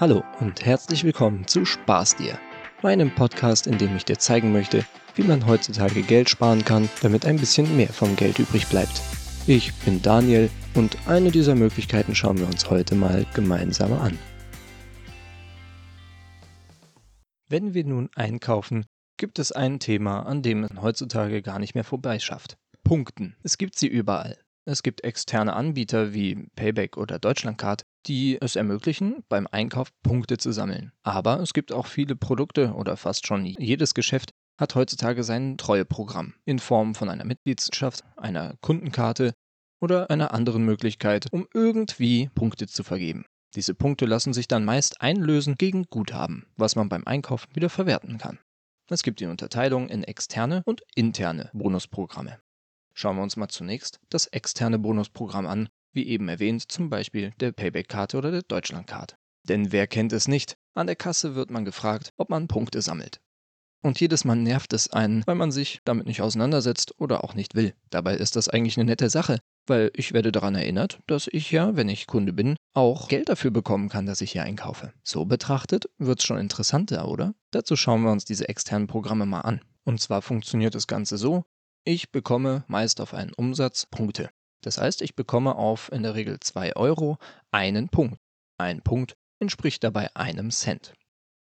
Hallo und herzlich willkommen zu Spaß dir, meinem Podcast, in dem ich dir zeigen möchte, wie man heutzutage Geld sparen kann, damit ein bisschen mehr vom Geld übrig bleibt. Ich bin Daniel und eine dieser Möglichkeiten schauen wir uns heute mal gemeinsam an. Wenn wir nun einkaufen, gibt es ein Thema, an dem man heutzutage gar nicht mehr vorbeischafft. Punkten. Es gibt sie überall. Es gibt externe Anbieter wie Payback oder Deutschlandcard, die es ermöglichen, beim Einkauf Punkte zu sammeln. Aber es gibt auch viele Produkte oder fast schon jedes Geschäft hat heutzutage sein Treueprogramm in Form von einer Mitgliedschaft, einer Kundenkarte oder einer anderen Möglichkeit, um irgendwie Punkte zu vergeben. Diese Punkte lassen sich dann meist einlösen gegen Guthaben, was man beim Einkaufen wieder verwerten kann. Es gibt die Unterteilung in externe und interne Bonusprogramme. Schauen wir uns mal zunächst das externe Bonusprogramm an, wie eben erwähnt, zum Beispiel der Payback-Karte oder der Deutschland-Card. Denn wer kennt es nicht? An der Kasse wird man gefragt, ob man Punkte sammelt. Und jedes Mal nervt es einen, weil man sich damit nicht auseinandersetzt oder auch nicht will. Dabei ist das eigentlich eine nette Sache, weil ich werde daran erinnert, dass ich ja, wenn ich Kunde bin, auch Geld dafür bekommen kann, dass ich hier einkaufe. So betrachtet wird es schon interessanter, oder? Dazu schauen wir uns diese externen Programme mal an. Und zwar funktioniert das Ganze so, ich bekomme meist auf einen Umsatz Punkte. Das heißt, ich bekomme auf in der Regel 2 Euro einen Punkt. Ein Punkt entspricht dabei einem Cent.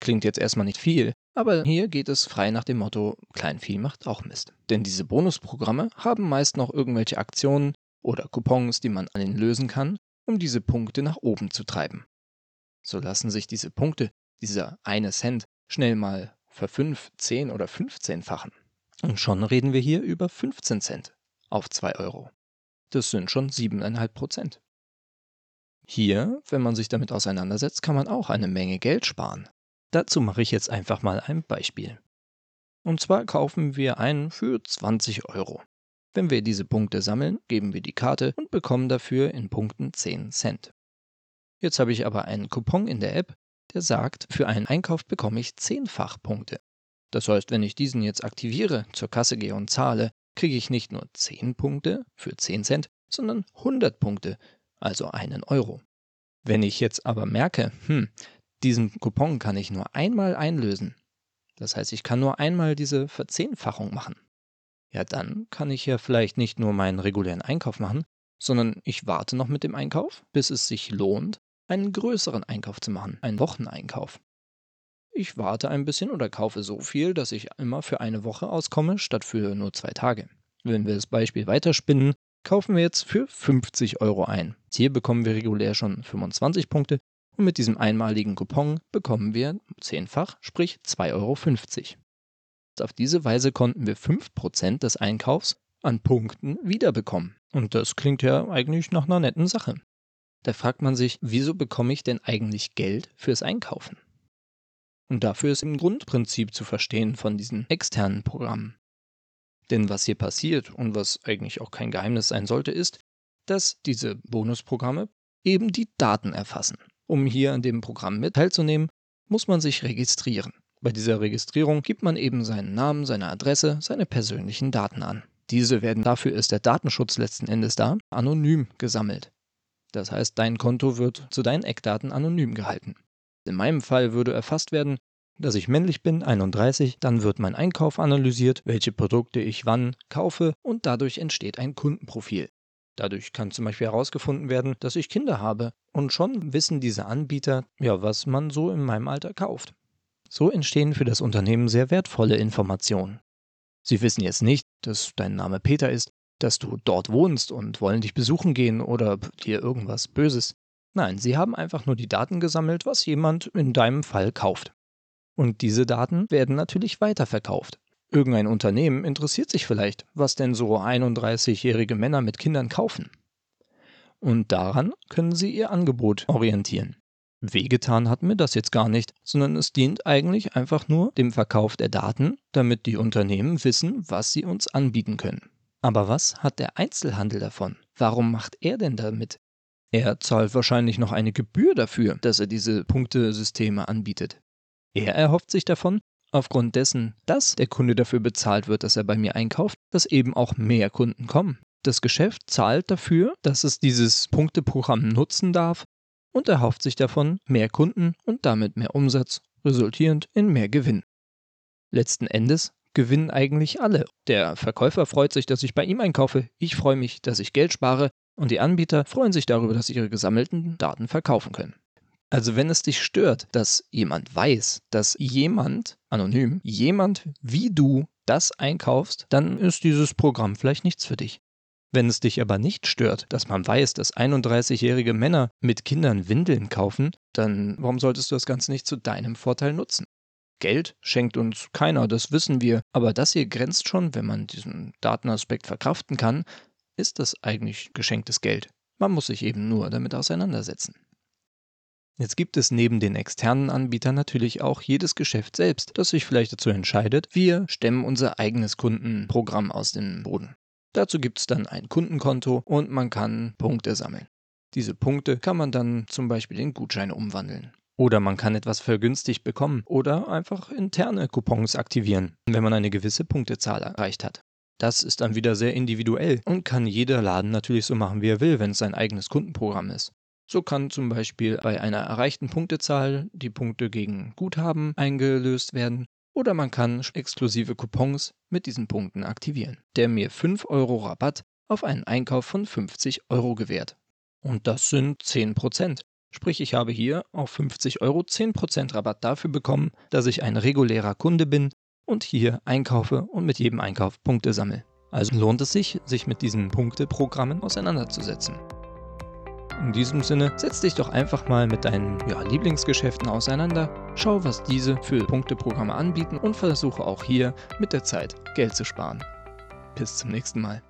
Klingt jetzt erstmal nicht viel, aber hier geht es frei nach dem Motto, klein viel macht auch Mist. Denn diese Bonusprogramme haben meist noch irgendwelche Aktionen oder Coupons, die man an ihnen lösen kann, um diese Punkte nach oben zu treiben. So lassen sich diese Punkte, dieser eine Cent, schnell mal ver 5, 10 oder 15-fachen. Und schon reden wir hier über 15 Cent auf 2 Euro. Das sind schon 7,5 Prozent. Hier, wenn man sich damit auseinandersetzt, kann man auch eine Menge Geld sparen. Dazu mache ich jetzt einfach mal ein Beispiel. Und zwar kaufen wir einen für 20 Euro. Wenn wir diese Punkte sammeln, geben wir die Karte und bekommen dafür in Punkten 10 Cent. Jetzt habe ich aber einen Coupon in der App, der sagt, für einen Einkauf bekomme ich 10-fach Punkte. Das heißt, wenn ich diesen jetzt aktiviere, zur Kasse gehe und zahle, kriege ich nicht nur 10 Punkte für 10 Cent, sondern 100 Punkte, also einen Euro. Wenn ich jetzt aber merke, hm, diesen Coupon kann ich nur einmal einlösen, das heißt, ich kann nur einmal diese Verzehnfachung machen, ja dann kann ich ja vielleicht nicht nur meinen regulären Einkauf machen, sondern ich warte noch mit dem Einkauf, bis es sich lohnt, einen größeren Einkauf zu machen, einen Wocheneinkauf. Ich warte ein bisschen oder kaufe so viel, dass ich immer für eine Woche auskomme, statt für nur zwei Tage. Wenn wir das Beispiel weiterspinnen, kaufen wir jetzt für 50 Euro ein. Hier bekommen wir regulär schon 25 Punkte und mit diesem einmaligen Coupon bekommen wir zehnfach, sprich 2,50 Euro. Auf diese Weise konnten wir 5% des Einkaufs an Punkten wiederbekommen. Und das klingt ja eigentlich nach einer netten Sache. Da fragt man sich, wieso bekomme ich denn eigentlich Geld fürs Einkaufen? Und dafür ist im Grundprinzip zu verstehen von diesen externen Programmen. Denn was hier passiert und was eigentlich auch kein Geheimnis sein sollte, ist, dass diese Bonusprogramme eben die Daten erfassen. Um hier an dem Programm mit teilzunehmen, muss man sich registrieren. Bei dieser Registrierung gibt man eben seinen Namen, seine Adresse, seine persönlichen Daten an. Diese werden, dafür ist der Datenschutz letzten Endes da, anonym gesammelt. Das heißt, dein Konto wird zu deinen Eckdaten anonym gehalten. In meinem Fall würde erfasst werden, dass ich männlich bin, 31, dann wird mein Einkauf analysiert, welche Produkte ich wann kaufe und dadurch entsteht ein Kundenprofil. Dadurch kann zum Beispiel herausgefunden werden, dass ich Kinder habe und schon wissen diese Anbieter, ja, was man so in meinem Alter kauft. So entstehen für das Unternehmen sehr wertvolle Informationen. Sie wissen jetzt nicht, dass dein Name Peter ist, dass du dort wohnst und wollen dich besuchen gehen oder dir irgendwas Böses. Nein, sie haben einfach nur die Daten gesammelt, was jemand in deinem Fall kauft. Und diese Daten werden natürlich weiterverkauft. Irgendein Unternehmen interessiert sich vielleicht, was denn so 31-jährige Männer mit Kindern kaufen. Und daran können sie ihr Angebot orientieren. Wehgetan hat mir das jetzt gar nicht, sondern es dient eigentlich einfach nur dem Verkauf der Daten, damit die Unternehmen wissen, was sie uns anbieten können. Aber was hat der Einzelhandel davon? Warum macht er denn damit? Er zahlt wahrscheinlich noch eine Gebühr dafür, dass er diese Punktesysteme anbietet. Er erhofft sich davon, aufgrund dessen, dass der Kunde dafür bezahlt wird, dass er bei mir einkauft, dass eben auch mehr Kunden kommen. Das Geschäft zahlt dafür, dass es dieses Punkteprogramm nutzen darf und erhofft sich davon mehr Kunden und damit mehr Umsatz, resultierend in mehr Gewinn. Letzten Endes gewinnen eigentlich alle. Der Verkäufer freut sich, dass ich bei ihm einkaufe, ich freue mich, dass ich Geld spare und die Anbieter freuen sich darüber, dass sie ihre gesammelten Daten verkaufen können. Also wenn es dich stört, dass jemand weiß, dass jemand, anonym, jemand wie du das einkaufst, dann ist dieses Programm vielleicht nichts für dich. Wenn es dich aber nicht stört, dass man weiß, dass 31-jährige Männer mit Kindern Windeln kaufen, dann warum solltest du das Ganze nicht zu deinem Vorteil nutzen? Geld schenkt uns keiner, das wissen wir, aber das hier grenzt schon, wenn man diesen Datenaspekt verkraften kann, ist das eigentlich geschenktes Geld. Man muss sich eben nur damit auseinandersetzen. Jetzt gibt es neben den externen Anbietern natürlich auch jedes Geschäft selbst, das sich vielleicht dazu entscheidet, wir stemmen unser eigenes Kundenprogramm aus dem Boden. Dazu gibt es dann ein Kundenkonto und man kann Punkte sammeln. Diese Punkte kann man dann zum Beispiel in Gutscheine umwandeln. Oder man kann etwas vergünstigt bekommen oder einfach interne Coupons aktivieren, wenn man eine gewisse Punktezahl erreicht hat. Das ist dann wieder sehr individuell und kann jeder Laden natürlich so machen, wie er will, wenn es sein eigenes Kundenprogramm ist. So kann zum Beispiel bei einer erreichten Punktezahl die Punkte gegen Guthaben eingelöst werden oder man kann exklusive Coupons mit diesen Punkten aktivieren, der mir 5 Euro Rabatt auf einen Einkauf von 50 Euro gewährt. Und das sind 10%. Sprich, ich habe hier auf 50 Euro 10% Rabatt dafür bekommen, dass ich ein regulärer Kunde bin und hier einkaufe und mit jedem Einkauf Punkte sammle. Also lohnt es sich, sich mit diesen Punkteprogrammen auseinanderzusetzen. In diesem Sinne, setz dich doch einfach mal mit deinen ja, Lieblingsgeschäften auseinander, schau, was diese für Punkteprogramme anbieten und versuche auch hier mit der Zeit Geld zu sparen. Bis zum nächsten Mal.